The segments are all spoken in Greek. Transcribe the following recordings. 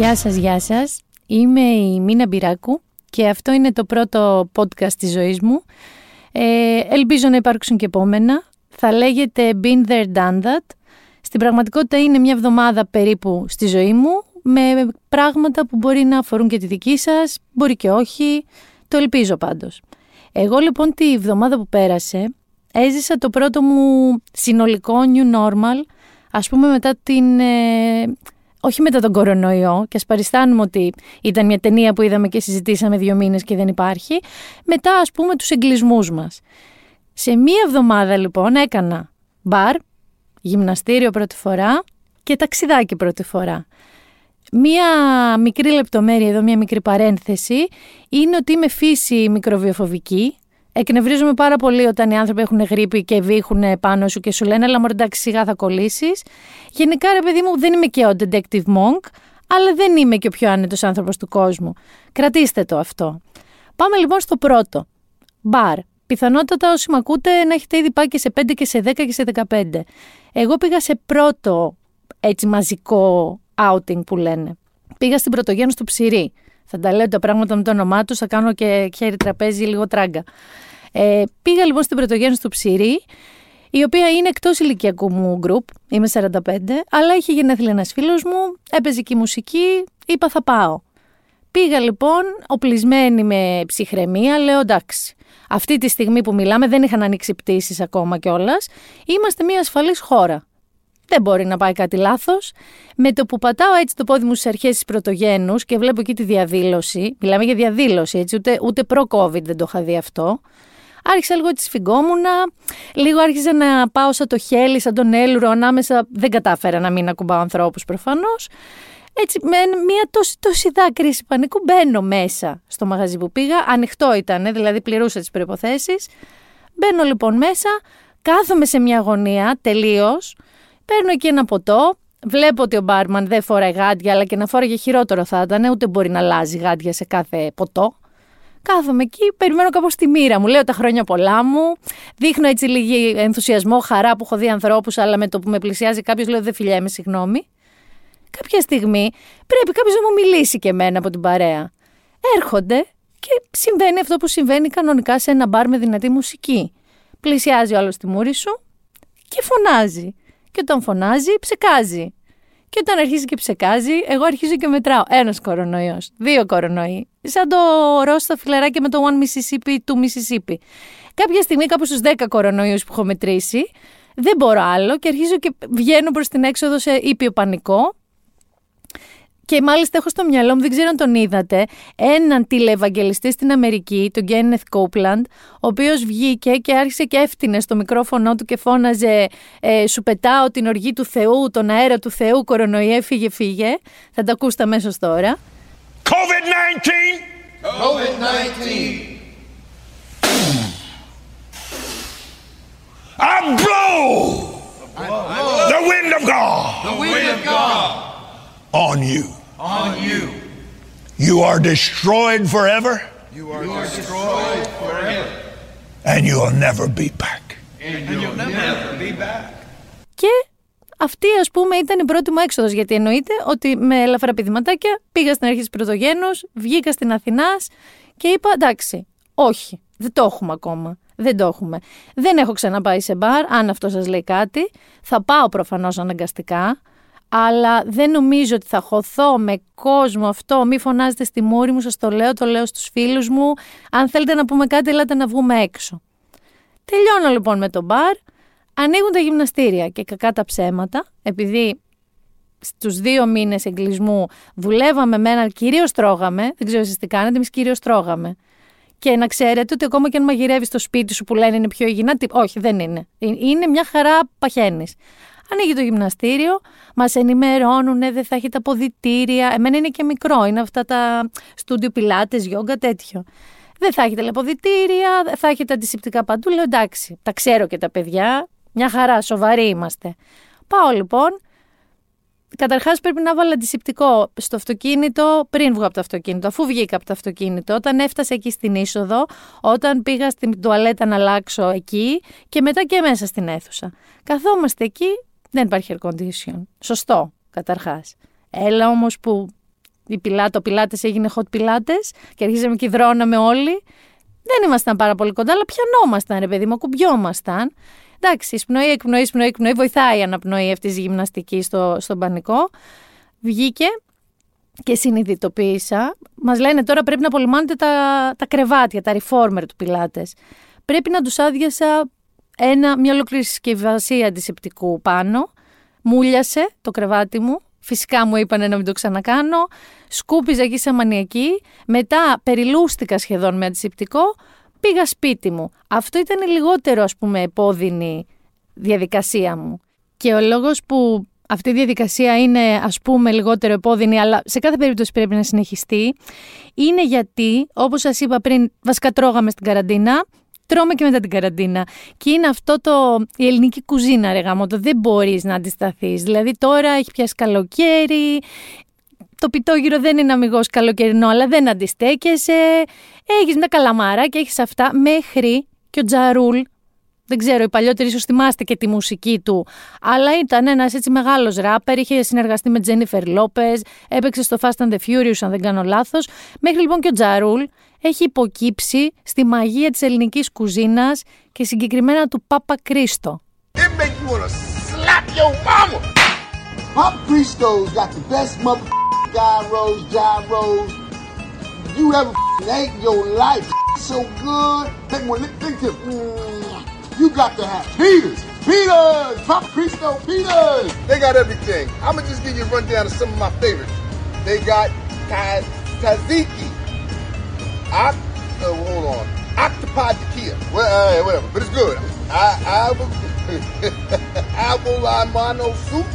Γεια σας, γεια σας. Είμαι η Μίνα Μπυράκου και αυτό είναι το πρώτο podcast της ζωής μου. Ε, ελπίζω να υπάρξουν και επόμενα. Θα λέγεται Been There, Done That. Στην πραγματικότητα είναι μια εβδομάδα περίπου στη ζωή μου με πράγματα που μπορεί να αφορούν και τη δική σας, μπορεί και όχι. Το ελπίζω πάντως. Εγώ λοιπόν τη εβδομάδα που πέρασε έζησα το πρώτο μου συνολικό new normal, ας πούμε μετά την... Ε, όχι μετά τον κορονοϊό, και ας παριστάνουμε ότι ήταν μια ταινία που είδαμε και συζητήσαμε δύο μήνες και δεν υπάρχει, μετά ας πούμε τους εγκλισμούς μας. Σε μία εβδομάδα λοιπόν έκανα μπαρ, γυμναστήριο πρώτη φορά και ταξιδάκι πρώτη φορά. Μία μικρή λεπτομέρεια εδώ, μία μικρή παρένθεση, είναι ότι είμαι φύση μικροβιοφοβική. Εκνευρίζομαι πάρα πολύ όταν οι άνθρωποι έχουν γρήπη και βήχουν πάνω σου και σου λένε «Αλλά μωρέ εντάξει σιγά θα κολλήσεις». Γενικά ρε παιδί μου δεν είμαι και ο detective monk, αλλά δεν είμαι και ο πιο άνετος άνθρωπος του κόσμου. Κρατήστε το αυτό. Πάμε λοιπόν στο πρώτο. Μπαρ. Πιθανότατα όσοι με ακούτε να έχετε ήδη πάει και σε 5 και σε 10 και σε 15. Εγώ πήγα σε πρώτο έτσι μαζικό outing που λένε. Πήγα στην Πρωτογέννη στο Ψηρή. Θα τα λέω τα πράγματα με το όνομά τους, θα κάνω και χέρι τραπέζι λίγο τράγκα. Ε, πήγα λοιπόν στην Πρωτογέννη στο Ψηρή, η οποία είναι εκτός ηλικιακού μου γκρουπ, είμαι 45, αλλά είχε γενέθλια ένας φίλος μου, έπαιζε και η μουσική, είπα θα πάω. Πήγα λοιπόν οπλισμένη με ψυχραιμία, λέω εντάξει. Αυτή τη στιγμή που μιλάμε δεν είχαν ανοίξει πτήσεις ακόμα κιόλας. Είμαστε μια ασφαλής χώρα δεν μπορεί να πάει κάτι λάθος. Με το που πατάω έτσι το πόδι μου στις αρχές της πρωτογέννου και βλέπω εκεί τη διαδήλωση, μιλάμε για διαδήλωση, έτσι, ούτε, ούτε προ-COVID δεν το είχα δει αυτό. Άρχισα λίγο τη σφιγγόμουνα, λίγο άρχισα να πάω σαν το χέλι, σαν τον έλουρο ανάμεσα. Δεν κατάφερα να μην ακουμπάω ανθρώπους προφανώς. Έτσι, με μια τόση, τόση δάκρυση πανικού μπαίνω μέσα στο μαγαζί που πήγα. Ανοιχτό ήταν, δηλαδή πληρούσα τις προποθέσει. Μπαίνω λοιπόν μέσα, κάθομαι σε μια γωνία τελείως Παίρνω εκεί ένα ποτό. Βλέπω ότι ο μπάρμαν δεν φοράει γάντια, αλλά και να φόραγε χειρότερο θα ήταν. Ούτε μπορεί να αλλάζει γάντια σε κάθε ποτό. Κάθομαι εκεί, περιμένω κάπως τη μοίρα μου. Λέω τα χρόνια πολλά μου. Δείχνω έτσι λίγη ενθουσιασμό, χαρά που έχω δει ανθρώπους, αλλά με το που με πλησιάζει κάποιος λέω δεν φιλιέμαι, συγγνώμη. Κάποια στιγμή πρέπει κάποιος να μου μιλήσει και εμένα από την παρέα. Έρχονται και συμβαίνει αυτό που συμβαίνει κανονικά σε ένα μπαρ με δυνατή μουσική. Πλησιάζει ο άλλος τη μούρη σου και φωνάζει. Και όταν φωνάζει, ψεκάζει. Και όταν αρχίζει και ψεκάζει, εγώ αρχίζω και μετράω. Ένας κορονοϊός, δύο κορονοϊοί. Σαν το ρόστο φιλεράκι με το One Mississippi, του Mississippi. Κάποια στιγμή, κάπου στους 10 κορονοϊούς που έχω μετρήσει, δεν μπορώ άλλο και αρχίζω και βγαίνω προς την έξοδο σε ήπιο πανικό και μάλιστα έχω στο μυαλό μου, δεν ξέρω αν τον είδατε, έναν τηλεευαγγελιστή στην Αμερική, τον Γκένεθ Κόπλαντ, ο οποίος βγήκε και άρχισε και έφτιανε στο μικρόφωνο του και φώναζε ε, Σου πετάω την οργή του Θεού, τον αέρα του Θεού, κορονοϊέ, φύγε, φύγε. Θα τα ακούσετε αμέσως τώρα. COVID-19! COVID-19! I blow the wind of God, the wind of God on you. On you. You are destroyed forever. You are, you are destroyed forever. And you'll never be back. And you'll never be back. Και αυτή ας πούμε ήταν η πρώτη μου έξοδος γιατί εννοείται ότι με ελαφρά πηδηματάκια πήγα στην αρχή της πρωτογένους, βγήκα στην Αθηνάς και είπα εντάξει, όχι, δεν το έχουμε ακόμα. Δεν το έχουμε. Δεν έχω ξαναπάει σε μπαρ, αν αυτό σας λέει κάτι. Θα πάω προφανώς αναγκαστικά αλλά δεν νομίζω ότι θα χωθώ με κόσμο αυτό. Μη φωνάζετε στη μούρη μου, σας το λέω, το λέω στους φίλους μου. Αν θέλετε να πούμε κάτι, ελάτε να βγούμε έξω. Τελειώνω λοιπόν με το μπαρ, ανοίγουν τα γυμναστήρια και κακά τα ψέματα, επειδή στους δύο μήνες εγκλισμού δουλεύαμε με έναν, κυρίως τρώγαμε, δεν ξέρω εσείς τι κάνετε, εμείς κυρίως τρώγαμε. Και να ξέρετε ότι ακόμα και αν μαγειρεύεις στο σπίτι σου που λένε είναι πιο υγιεινά, όχι δεν είναι. Είναι μια χαρά παχαίνεις. Ανοίγει το γυμναστήριο, μας ενημερώνουν, δεν θα έχετε αποδητήρια. Εμένα είναι και μικρό, είναι αυτά τα στούντιο πιλάτες, γιόγκα, τέτοιο. Δεν θα έχετε λεποδητήρια, θα έχετε αντισηπτικά παντού. Λέω εντάξει, τα ξέρω και τα παιδιά. Μια χαρά, σοβαροί είμαστε. Πάω λοιπόν. Καταρχάς πρέπει να βάλω αντισηπτικό στο αυτοκίνητο πριν βγω από το αυτοκίνητο, αφού βγήκα από το αυτοκίνητο, όταν έφτασα εκεί στην είσοδο, όταν πήγα στην τουαλέτα να αλλάξω εκεί και μετά και μέσα στην αίθουσα. Καθόμαστε εκεί, δεν υπάρχει air condition. Σωστό, καταρχάς. Έλα όμως που η πιλάτα, ο πιλάτε έγινε hot πιλάτες και αρχίσαμε και δρώναμε όλοι. Δεν ήμασταν πάρα πολύ κοντά, αλλά πιανόμασταν, ρε παιδί μου, κουμπιόμασταν. Εντάξει, εισπνοή, εκπνοή, εισπνοή, εκπνοή, βοηθάει η αναπνοή αυτή της γυμναστική στο, στον πανικό. Βγήκε και συνειδητοποίησα. Μας λένε τώρα πρέπει να απολυμάνετε τα, τα κρεβάτια, τα reformer του πιλάτες. Πρέπει να τους άδειασα ένα, μια ολόκληρη συσκευασία αντισηπτικού πάνω. Μούλιασε το κρεβάτι μου. Φυσικά μου είπανε να μην το ξανακάνω. Σκούπιζα εκεί σαν μανιακή. Μετά περιλούστηκα σχεδόν με αντισηπτικό. Πήγα σπίτι μου. Αυτό ήταν η λιγότερο ας πούμε επώδυνη διαδικασία μου. Και ο λόγος που αυτή η διαδικασία είναι ας πούμε λιγότερο επώδυνη αλλά σε κάθε περίπτωση πρέπει να συνεχιστεί είναι γιατί όπως σας είπα πριν βασικά τρώγαμε στην καραντίνα τρώμε και μετά την καραντίνα. Και είναι αυτό το. η ελληνική κουζίνα, ρε γάμο, το δεν μπορείς να αντισταθείς. Δηλαδή τώρα έχει πιάσει καλοκαίρι. Το πιτόγυρο δεν είναι αμυγός καλοκαιρινό, αλλά δεν αντιστέκεσαι. Έχεις μια καλαμάρα και έχεις αυτά μέχρι και ο Τζαρούλ. Δεν ξέρω, οι παλιότεροι ίσως θυμάστε και τη μουσική του. Αλλά ήταν ένας έτσι μεγάλος ράπερ. Είχε συνεργαστεί με Τζένιφερ Λόπες. Έπαιξε στο Fast and the Furious, αν δεν κάνω λάθος. Μέχρι λοιπόν και ο Τζαρούλ έχει υποκύψει στη μαγεία της ελληνικής κουζίνας και συγκεκριμένα του Πάπα Κρίστο. Papa Cristo's got the best mother gyros, gyros you ever ate in your life. So good; Take one, think of You got to have Peters. Peters! Papa Cristo Peters! They got everything. I'm going to just give you a rundown of some of my favorites. They got Taz, Taziki. Oct- oh, hold on. Octopod Tequila. Well, uh, whatever, but it's good. I, I, Avolamano soup,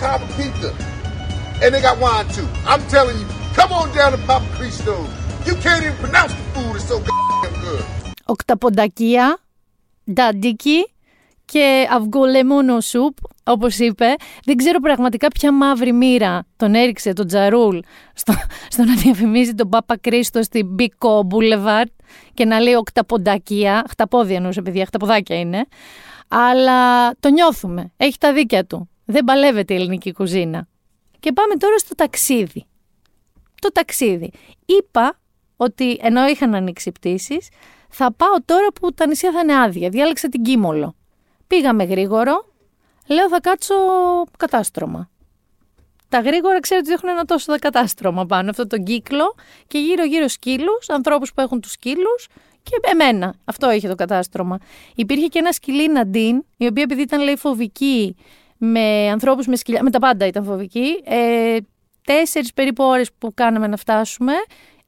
Cava pizza, and they got wine too. I'm telling you, come on down to Papa Cristo. You can't even pronounce the food. It's so good. Octopodakia. Νταντίκι και αυγό λεμόνο σουπ, όπως είπε. Δεν ξέρω πραγματικά ποια μαύρη μοίρα τον έριξε τον Τζαρούλ στο, στο να διαφημίζει τον Πάπα Κρίστο στην Μπίκο Boulevard και να λέει οκταποντακία. Χταπόδια εννοούσε παιδιά, χταποδάκια είναι. Αλλά το νιώθουμε. Έχει τα δίκια του. Δεν παλεύεται η ελληνική κουζίνα. Και πάμε τώρα στο ταξίδι. Το ταξίδι. Είπα ότι ενώ είχαν ανοίξει πτήσεις, θα πάω τώρα που τα νησιά θα είναι άδεια. Διάλεξα την Κίμολο. Πήγαμε γρήγορο. Λέω θα κάτσω κατάστρωμα. Τα γρήγορα ξέρω ότι έχουν ένα τόσο κατάστρωμα πάνω, αυτό τον κύκλο και γύρω-γύρω σκύλους, ανθρώπους που έχουν τους σκύλους και εμένα. Αυτό είχε το κατάστρωμα. Υπήρχε και ένα σκυλί Ναντίν, η οποία επειδή ήταν λέει φοβική με ανθρώπους με σκυλιά, με τα πάντα ήταν φοβική. Ε, Τέσσερις περίπου ώρες που κάναμε να φτάσουμε,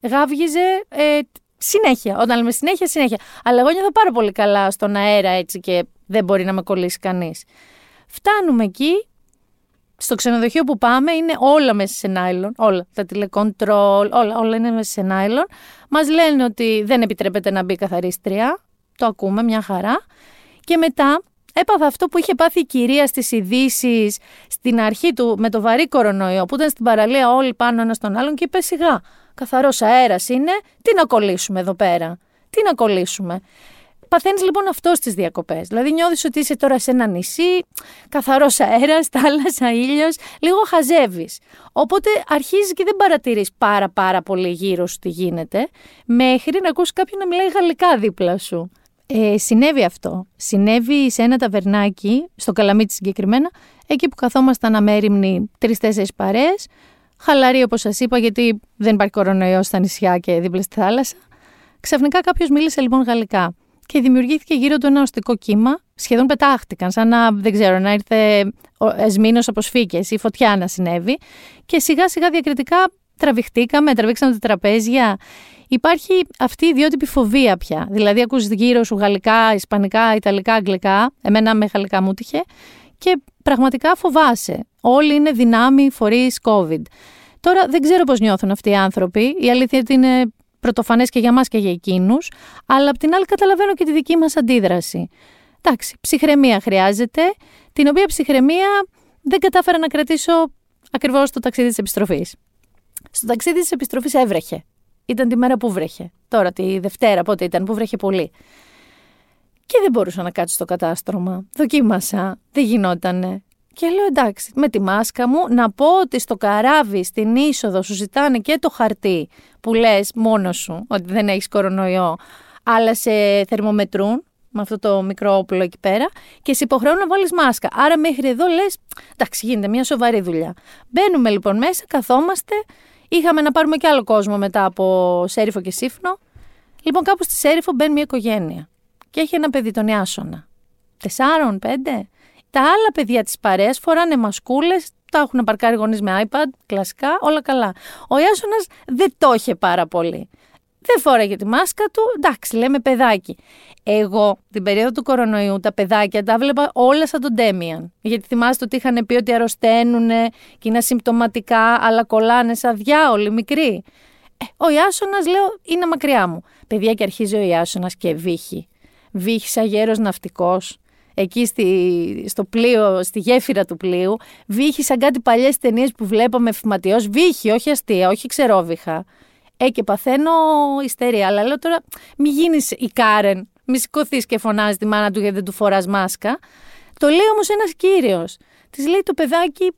γάβγιζε ε, συνέχεια. Όταν λέμε συνέχεια, συνέχεια. Αλλά εγώ νιώθω πάρα πολύ καλά στον αέρα έτσι και δεν μπορεί να με κολλήσει κανείς. Φτάνουμε εκεί. Στο ξενοδοχείο που πάμε είναι όλα μέσα σε νάιλον. Όλα. Τα τηλεκοντρόλ, όλα, όλα είναι μέσα σε νάιλον. Μας λένε ότι δεν επιτρέπεται να μπει καθαρίστρια. Το ακούμε, μια χαρά. Και μετά έπαθα αυτό που είχε πάθει η κυρία στις ειδήσεις στην αρχή του με το βαρύ κορονοϊό, που ήταν στην παραλία όλοι πάνω ένα στον άλλον και είπε σιγά. Καθαρός αέρας είναι, τι να κολλήσουμε εδώ πέρα; Τι να κολλήσουμε; Παθαίνεις λοιπόν αυτό στις διακοπές. Δηλαδή νιώθεις ότι είσαι τώρα σε ένα νησί, καθαρός αέρας, θάλασσα, ήλιος, λίγο χαζεύεις. Οπότε αρχίζεις και δεν παρατηρείς πάρα πάρα πολύ γύρω σου τι γίνεται, μέχρι να ακούσει κάποιον να μιλάει γαλλικά δίπλα σου. Ε, συνέβη αυτό. Συνέβη σε ένα ταβερνάκι, στο Καλαμίτι συγκεκριμένα, εκεί που καθόμασταν αμέριμνοι τρει-τέσσερι παρέες. Χαλαρή, όπως σας είπα, γιατί δεν υπάρχει κορονοϊός στα νησιά και δίπλα στη θάλασσα. Ξαφνικά κάποιος μίλησε λοιπόν γαλλικά και δημιουργήθηκε γύρω του ένα οστικό κύμα. Σχεδόν πετάχτηκαν, σαν να, δεν ξέρω, να ήρθε εσμήνος από σφίκες ή φωτιά να συνέβη. Και σιγά σιγά διακριτικά τραβηχτήκαμε, τραβήξαμε τα τραπέζια. Υπάρχει αυτή η ιδιότυπη φοβία πια. Δηλαδή, ακούς γύρω σου γαλλικά, ισπανικά, ιταλικά, αγγλικά. Εμένα με γαλλικά μου τύχε. Και πραγματικά φοβάσαι. Όλοι είναι δυνάμοι φορείς COVID. Τώρα δεν ξέρω πώς νιώθουν αυτοί οι άνθρωποι. Η αλήθεια είναι ότι είναι πρωτοφανές και για μας και για εκείνους, αλλά απ' την άλλη καταλαβαίνω και τη δική μας αντίδραση. Εντάξει, ψυχραιμία χρειάζεται, την οποία ψυχραιμία δεν κατάφερα να κρατήσω ακριβώς στο ταξίδι της επιστροφής. Στο ταξίδι της επιστροφής έβρεχε. Ήταν τη μέρα που βρέχε. Τώρα τη Δευτέρα, πότε ήταν, που βρέχε πολύ. Και δεν μπορούσα να κάτσω στο κατάστρωμα. Δοκίμασα. Δεν γινότανε. Και λέω εντάξει, με τη μάσκα μου να πω ότι στο καράβι, στην είσοδο σου ζητάνε και το χαρτί που λες μόνος σου ότι δεν έχεις κορονοϊό, αλλά σε θερμομετρούν με αυτό το μικρό όπλο εκεί πέρα και σε υποχρεώνουν να βάλεις μάσκα. Άρα μέχρι εδώ λες, εντάξει γίνεται μια σοβαρή δουλειά. Μπαίνουμε λοιπόν μέσα, καθόμαστε, είχαμε να πάρουμε και άλλο κόσμο μετά από Σέριφο και Σύφνο. Λοιπόν κάπου στη Σέριφο μπαίνει μια οικογένεια και έχει ένα παιδί τον Ιάσονα. Τεσσάρων, πέντε. Τα άλλα παιδιά της παρέας φοράνε μασκούλες, τα έχουν παρκάρει γονείς με iPad, κλασικά, όλα καλά. Ο Ιάσονας δεν το είχε πάρα πολύ. Δεν φόραγε τη μάσκα του, εντάξει, λέμε παιδάκι. Εγώ την περίοδο του κορονοϊού τα παιδάκια τα βλέπα όλα σαν τον Ντέμιαν. Γιατί θυμάστε ότι είχαν πει ότι αρρωσταίνουν και είναι ασυμπτωματικά, αλλά κολλάνε σαν διάολοι μικροί. Ε, ο Ιάσονας, λέω, είναι μακριά μου. Παιδιά και αρχίζει ο Ιάσονας και βύχει. Βύχει σαν γέρος ναυτικός εκεί στη, στο πλοίο, στη γέφυρα του πλοίου, βύχει σαν κάτι παλιές ταινίες που βλέπαμε φυματιός, βύχει, όχι αστεία, όχι ξερόβιχα. Ε, και παθαίνω ιστερία, αλλά λέω τώρα μη γίνεις η Κάρεν, μη σηκωθείς και φωνάζεις τη μάνα του γιατί δεν του φοράς μάσκα. Το λέει όμως ένας κύριος. Της λέει το παιδάκι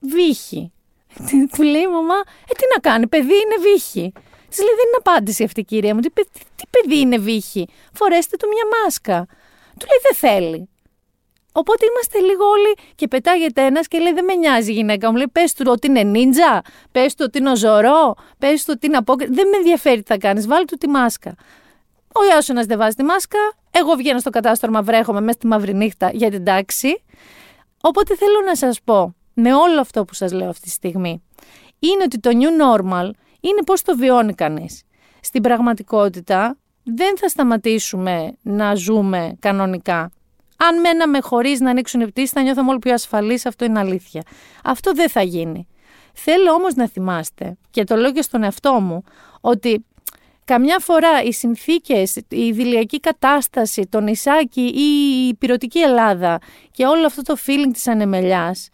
βύχει. Του λέει μαμά, ε τι να κάνει, παιδί είναι βύχη. Της λέει δεν είναι απάντηση αυτή η κυρία μου. Τι, τι παιδί είναι βύχη; Φορέστε του μια μάσκα. Του λέει δεν θέλει. Οπότε είμαστε λίγο όλοι και πετάγεται ένας και λέει: Δεν με νοιάζει η γυναίκα μου. Λέει: Πες του ότι είναι νίντζα, πες του ότι είναι ο ζωρό, πες του ότι είναι απόκριση. Δεν με ενδιαφέρει τι θα κάνεις, βάλει του τη μάσκα. Ο Ιάσονα δεν βάζει τη μάσκα. Εγώ βγαίνω στο κατάστρωμα, βρέχομαι μέσα στη μαύρη νύχτα για την τάξη. Οπότε θέλω να σας πω, με όλο αυτό που σας λέω αυτή τη στιγμή, είναι ότι το new normal είναι πώς το βιώνει κανείς. Στην πραγματικότητα, δεν θα σταματήσουμε να ζούμε κανονικά αν μέναμε χωρίς να ανοίξουν οι πτήσεις, θα νιώθαμε όλοι πιο ασφαλείς. Αυτό είναι αλήθεια. Αυτό δεν θα γίνει. Θέλω όμως να θυμάστε, και το λέω και στον εαυτό μου, ότι καμιά φορά οι συνθήκες, η ιδηλιακή κατάσταση, το νησάκι ή η πυρωτική Ελλάδα και όλο αυτό το feeling της ανεμελιάς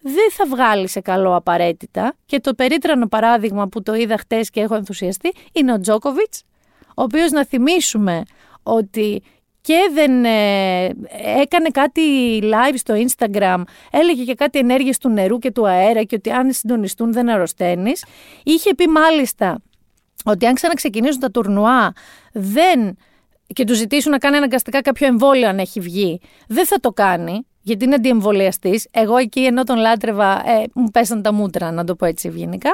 δεν θα βγάλει σε καλό απαραίτητα. Και το περίτρανο παράδειγμα που το είδα χτες και έχω ενθουσιαστεί είναι ο Τζόκοβιτς, ο οποίος να θυμίσουμε ότι και δεν ε, έκανε κάτι live στο Instagram, έλεγε και κάτι ενέργειες του νερού και του αέρα και ότι αν συντονιστούν δεν αρρωσταίνεις. Είχε πει μάλιστα ότι αν ξαναξεκινήσουν τα τουρνουά δεν και του ζητήσουν να κάνει αναγκαστικά κάποιο εμβόλιο αν έχει βγει, δεν θα το κάνει, γιατί είναι αντιεμβολιαστής. Εγώ εκεί ενώ τον λάτρευα, ε, μου πέσαν τα μούτρα, να το πω έτσι ευγενικά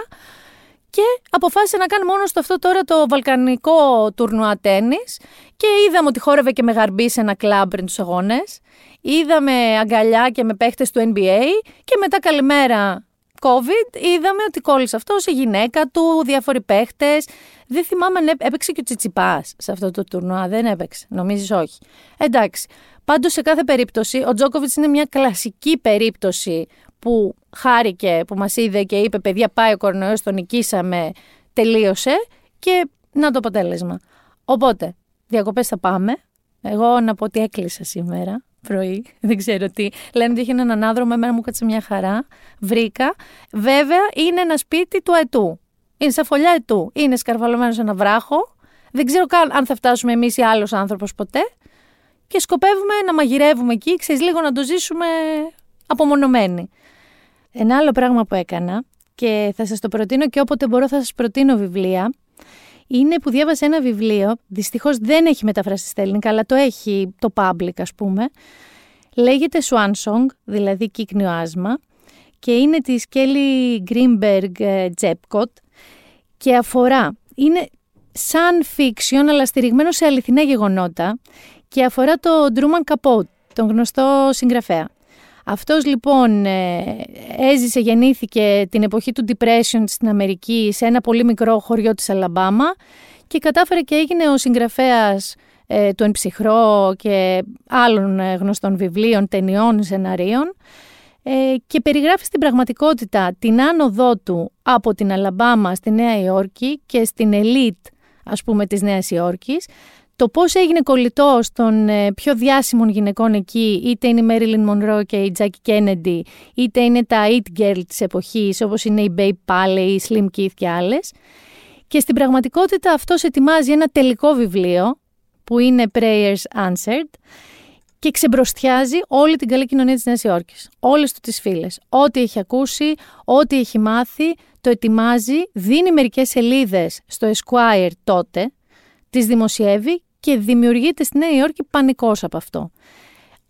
και αποφάσισε να κάνει μόνος στο αυτό τώρα το βαλκανικό τουρνουά τέννις και είδαμε ότι χόρευε και με γαρμπή σε ένα κλαμπ πριν τους αγώνες. Είδαμε αγκαλιά και με παίχτες του NBA και μετά καλημέρα COVID είδαμε ότι κόλλησε αυτό η γυναίκα του, διάφοροι παίχτες. Δεν θυμάμαι αν έπαιξε και ο Τσιτσιπάς σε αυτό το τουρνουά, δεν έπαιξε, νομίζεις όχι. Εντάξει, πάντως σε κάθε περίπτωση ο Τζόκοβιτς είναι μια κλασική περίπτωση που χάρηκε που μας είδε και είπε παιδιά πάει ο κορονοϊός, τον νικήσαμε, τελείωσε και να το αποτέλεσμα. Οπότε, διακοπές θα πάμε. Εγώ να πω ότι έκλεισα σήμερα πρωί, δεν ξέρω τι. Λένε ότι είχε έναν ανάδρομο, εμένα μου κάτσε μια χαρά. Βρήκα. Βέβαια είναι ένα σπίτι του ετού. Είναι σαν φωλιά ετού. Είναι σκαρβαλωμένο σε ένα βράχο. Δεν ξέρω καν αν θα φτάσουμε εμείς ή άλλος άνθρωπος ποτέ. Και σκοπεύουμε να μαγειρεύουμε εκεί, ξέρεις λίγο να το ζήσουμε απομονωμένοι. Ένα άλλο πράγμα που έκανα και θα σας το προτείνω και όποτε μπορώ θα σας προτείνω βιβλία είναι που διάβασα ένα βιβλίο, δυστυχώς δεν έχει μεταφράσει στα ελληνικά αλλά το έχει το public ας πούμε λέγεται Swan Song, δηλαδή κύκνιο άσμα και είναι της Kelly Greenberg Jepcot και αφορά, είναι σαν fiction αλλά στηριγμένο σε αληθινά γεγονότα και αφορά τον Truman Capote, τον γνωστό συγγραφέα. Αυτός λοιπόν ε, έζησε, γεννήθηκε την εποχή του Depression στην Αμερική σε ένα πολύ μικρό χωριό της Αλαμπάμα και κατάφερε και έγινε ο συγγραφέας ε, του Ενψυχρό και άλλων ε, γνωστών βιβλίων, ταινιών, σεναρίων ε, και περιγράφει στην πραγματικότητα την άνοδό του από την Αλαμπάμα στη Νέα Υόρκη και στην ελίτ ας πούμε της Νέας Υόρκης το πώς έγινε κολλητός των ε, πιο διάσημων γυναικών εκεί, είτε είναι η Μέριλιν Μονρό και η Τζάκι Κένεντι, είτε είναι τα It Girl της εποχής, όπως είναι η Babe Paley, η Slim Keith και άλλες. Και στην πραγματικότητα αυτός ετοιμάζει ένα τελικό βιβλίο, που είναι Prayers Answered, και ξεμπροστιάζει όλη την καλή κοινωνία της Νέας Υόρκης. Όλες του τις φίλες. Ό,τι έχει ακούσει, ό,τι έχει μάθει, το ετοιμάζει, δίνει μερικές σελίδες στο Esquire τότε, τις δημοσιεύει και δημιουργείται στη Νέα Υόρκη πανικός από αυτό.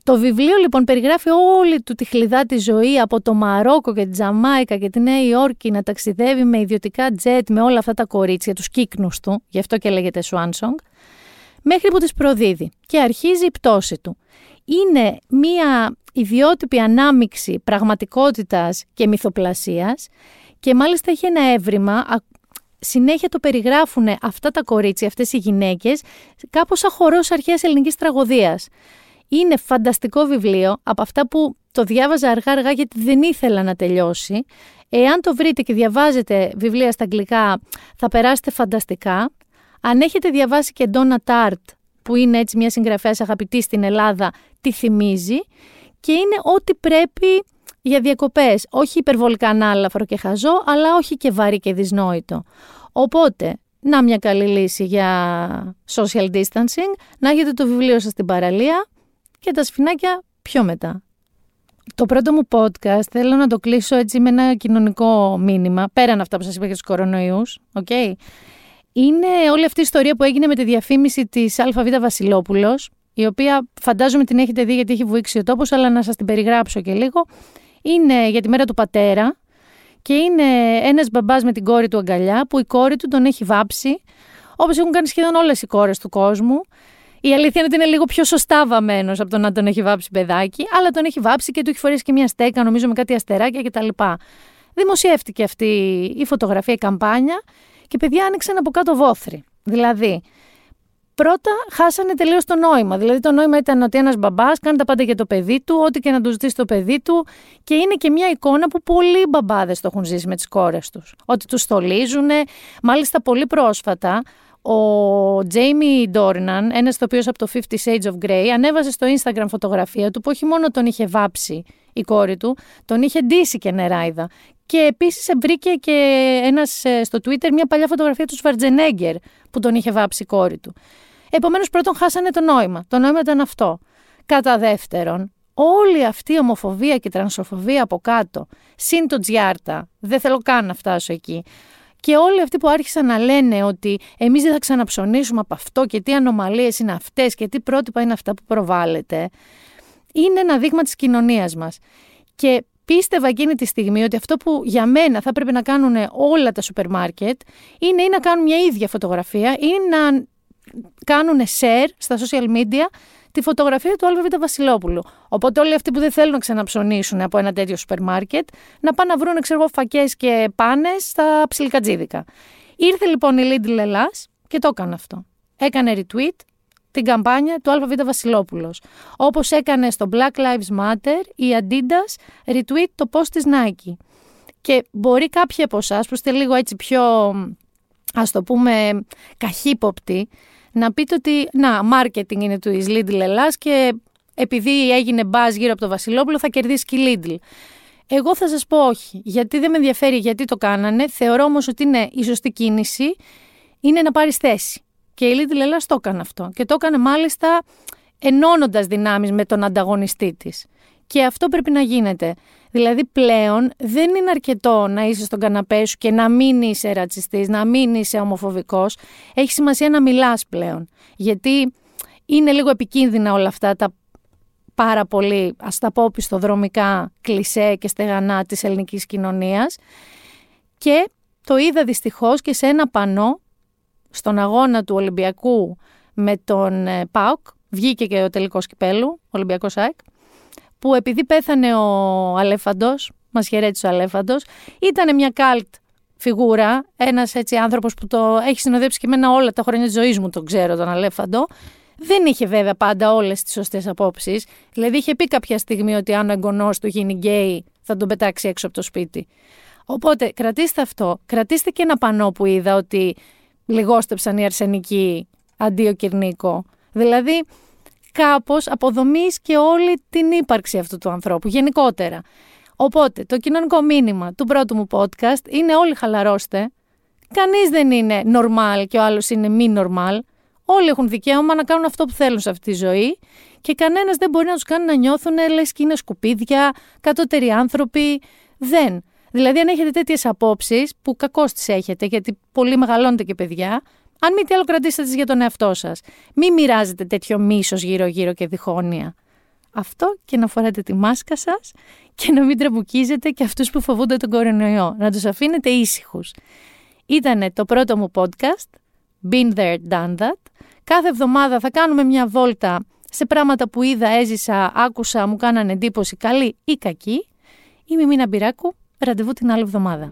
Το βιβλίο λοιπόν περιγράφει όλη του τη χλιδάτη ζωή από το Μαρόκο και τη Τζαμάικα και τη Νέα Υόρκη να ταξιδεύει με ιδιωτικά τζετ με όλα αυτά τα κορίτσια, τους κύκνους του, γι' αυτό και λέγεται Swan Song, μέχρι που τις προδίδει και αρχίζει η πτώση του. Είναι μία ιδιότυπη ανάμιξη πραγματικότητας και μυθοπλασίας και μάλιστα έχει ένα έβριμα, συνέχεια το περιγράφουν αυτά τα κορίτσια, αυτές οι γυναίκες, κάπως σαν χορός αρχαίας ελληνικής τραγωδίας. Είναι φανταστικό βιβλίο, από αυτά που το διάβαζα αργά-αργά γιατί δεν ήθελα να τελειώσει. Εάν το βρείτε και διαβάζετε βιβλία στα αγγλικά, θα περάσετε φανταστικά. Αν έχετε διαβάσει και Donna Tart, που είναι έτσι μια συγγραφέας αγαπητής στην Ελλάδα, τη θυμίζει και είναι ό,τι πρέπει για διακοπές. Όχι υπερβολικά ανάλαφρο και χαζό, αλλά όχι και βαρύ και δυσνόητο. Οπότε, να μια καλή λύση για social distancing, να έχετε το βιβλίο σας στην παραλία και τα σφινάκια πιο μετά. Το πρώτο μου podcast θέλω να το κλείσω έτσι με ένα κοινωνικό μήνυμα, πέραν αυτά που σας είπα για τους κορονοϊούς, okay? Είναι όλη αυτή η ιστορία που έγινε με τη διαφήμιση της ΑΒ Βασιλόπουλος, η οποία φαντάζομαι την έχετε δει γιατί έχει βουήξει ο τόπος, αλλά να σας την περιγράψω και λίγο. Είναι για τη μέρα του πατέρα και είναι ένας μπαμπάς με την κόρη του αγκαλιά που η κόρη του τον έχει βάψει, όπως έχουν κάνει σχεδόν όλες οι κόρες του κόσμου. Η αλήθεια είναι ότι είναι λίγο πιο σωστά βαμμένος από το να τον έχει βάψει παιδάκι, αλλά τον έχει βάψει και του έχει φορέσει και μια στέκα, νομίζω με κάτι αστεράκια κτλ. Δημοσιεύτηκε αυτή η φωτογραφία, η καμπάνια και παιδιά άνοιξαν από κάτω βόθρη. Δηλαδή, πρώτα χάσανε τελείως το νόημα. Δηλαδή, το νόημα ήταν ότι ένας μπαμπάς κάνει τα πάντα για το παιδί του, ό,τι και να του ζητήσει το παιδί του. Και είναι και μια εικόνα που πολλοί μπαμπάδες το έχουν ζήσει με τις κόρες τους. Ότι τους στολίζουν. Μάλιστα, πολύ πρόσφατα, ο Τζέιμι Ντόρναν, ένας ηθοποιός από το 50 Shades of Grey, ανέβασε στο Instagram φωτογραφία του που όχι μόνο τον είχε βάψει η κόρη του, τον είχε ντύσει και νεράιδα. Και επίσης βρήκε και ένας ε, στο Twitter μια παλιά φωτογραφία του Σβαρτζενέγκερ που τον είχε βάψει η κόρη του. Επομένως, πρώτον, χάσανε το νόημα. Το νόημα ήταν αυτό. Κατά δεύτερον, όλη αυτή η ομοφοβία και η τρανσοφοβία από κάτω, συν το τζιάρτα, δεν θέλω καν να φτάσω εκεί, και όλοι αυτοί που άρχισαν να λένε ότι εμείς δεν θα ξαναψωνίσουμε από αυτό και τι ανομαλίες είναι αυτές και τι πρότυπα είναι αυτά που προβάλλεται, είναι ένα δείγμα της κοινωνίας μας. Και πίστευα εκείνη τη στιγμή ότι αυτό που για μένα θα πρέπει να κάνουν όλα τα σούπερ μάρκετ είναι ή να κάνουν μια ίδια φωτογραφία ή να κάνουν share στα social media τη φωτογραφία του ΑΒ Βασιλόπουλου. Οπότε όλοι αυτοί που δεν θέλουν να ξαναψωνίσουν από ένα τέτοιο σούπερ μάρκετ να πάνε να βρουν ξέρω φακές και πάνες στα ψιλικατζίδικα. Ήρθε λοιπόν η Lidl Ελλάς και το έκανε αυτό. Έκανε retweet την καμπάνια του ΑΒ Βασιλόπουλος. Όπως έκανε στο Black Lives Matter η Adidas retweet το post της Nike. Και μπορεί κάποιοι από εσάς που είστε λίγο έτσι πιο, ας το πούμε, καχύποπτοι, να πείτε ότι να, marketing είναι του εις Lidl Ελλάς και επειδή έγινε μπάζ γύρω από το Βασιλόπουλο θα κερδίσει και η Lidl. Εγώ θα σας πω όχι, γιατί δεν με ενδιαφέρει γιατί το κάνανε, θεωρώ όμως ότι είναι η σωστή κίνηση, είναι να πάρεις θέση. Και η Lidl Ελλάς το έκανε αυτό και το έκανε μάλιστα ενώνοντας δυνάμεις με τον ανταγωνιστή της. Και αυτό πρέπει να γίνεται. Δηλαδή πλέον δεν είναι αρκετό να είσαι στον καναπέ σου και να μην είσαι ρατσιστής, να μην είσαι ομοφοβικός. Έχει σημασία να μιλάς πλέον. Γιατί είναι λίγο επικίνδυνα όλα αυτά τα πάρα πολύ, ας τα πω πιστοδρομικά, κλισέ και στεγανά της ελληνικής κοινωνίας. Και το είδα δυστυχώς και σε ένα πανό στον αγώνα του Ολυμπιακού με τον ε, ΠΑΟΚ, βγήκε και ο τελικός κυπέλου, Ολυμπιακός ΑΕΚ, που επειδή πέθανε ο Αλέφαντος, μας χαιρέτησε ο Αλέφαντος, ήταν μια καλτ φιγούρα, ένας έτσι άνθρωπος που το έχει συνοδέψει και εμένα όλα τα χρόνια της ζωής μου τον ξέρω τον Αλέφαντο, δεν είχε βέβαια πάντα όλες τις σωστές απόψεις. Δηλαδή είχε πει κάποια στιγμή ότι αν ο εγγονός του γίνει γκέι θα τον πετάξει έξω από το σπίτι. Οπότε κρατήστε αυτό. Κρατήστε και ένα πανό που είδα ότι λιγόστεψαν οι αρσενικοί αντί ο Κυρνίκο. Δηλαδή κάπως αποδομείς και όλη την ύπαρξη αυτού του ανθρώπου γενικότερα. Οπότε το κοινωνικό μήνυμα του πρώτου μου podcast είναι όλοι χαλαρώστε. Κανείς δεν είναι normal και ο άλλος είναι μη normal. Όλοι έχουν δικαίωμα να κάνουν αυτό που θέλουν σε αυτή τη ζωή και κανένας δεν μπορεί να τους κάνει να νιώθουν λες και είναι σκουπίδια, κατώτεροι άνθρωποι. Δεν. Δηλαδή, αν έχετε τέτοιες απόψεις, που κακώς τις έχετε, γιατί πολύ μεγαλώνετε και παιδιά, αν μη τι άλλο κρατήστε τις για τον εαυτό σας. Μην μοιράζετε τέτοιο μίσος γύρω-γύρω και διχόνοια. Αυτό και να φοράτε τη μάσκα σας και να μην τραμπουκίζετε και αυτούς που φοβούνται τον κορονοϊό. Να τους αφήνετε ήσυχους. Ήτανε το πρώτο μου podcast. Been there, done that. Κάθε εβδομάδα θα κάνουμε μια βόλτα σε πράγματα που είδα, έζησα, άκουσα, μου κάνανε εντύπωση καλή ή κακή. Είμαι η Μίνα Μπυράκου Ραντεβού την άλλη εβδομάδα.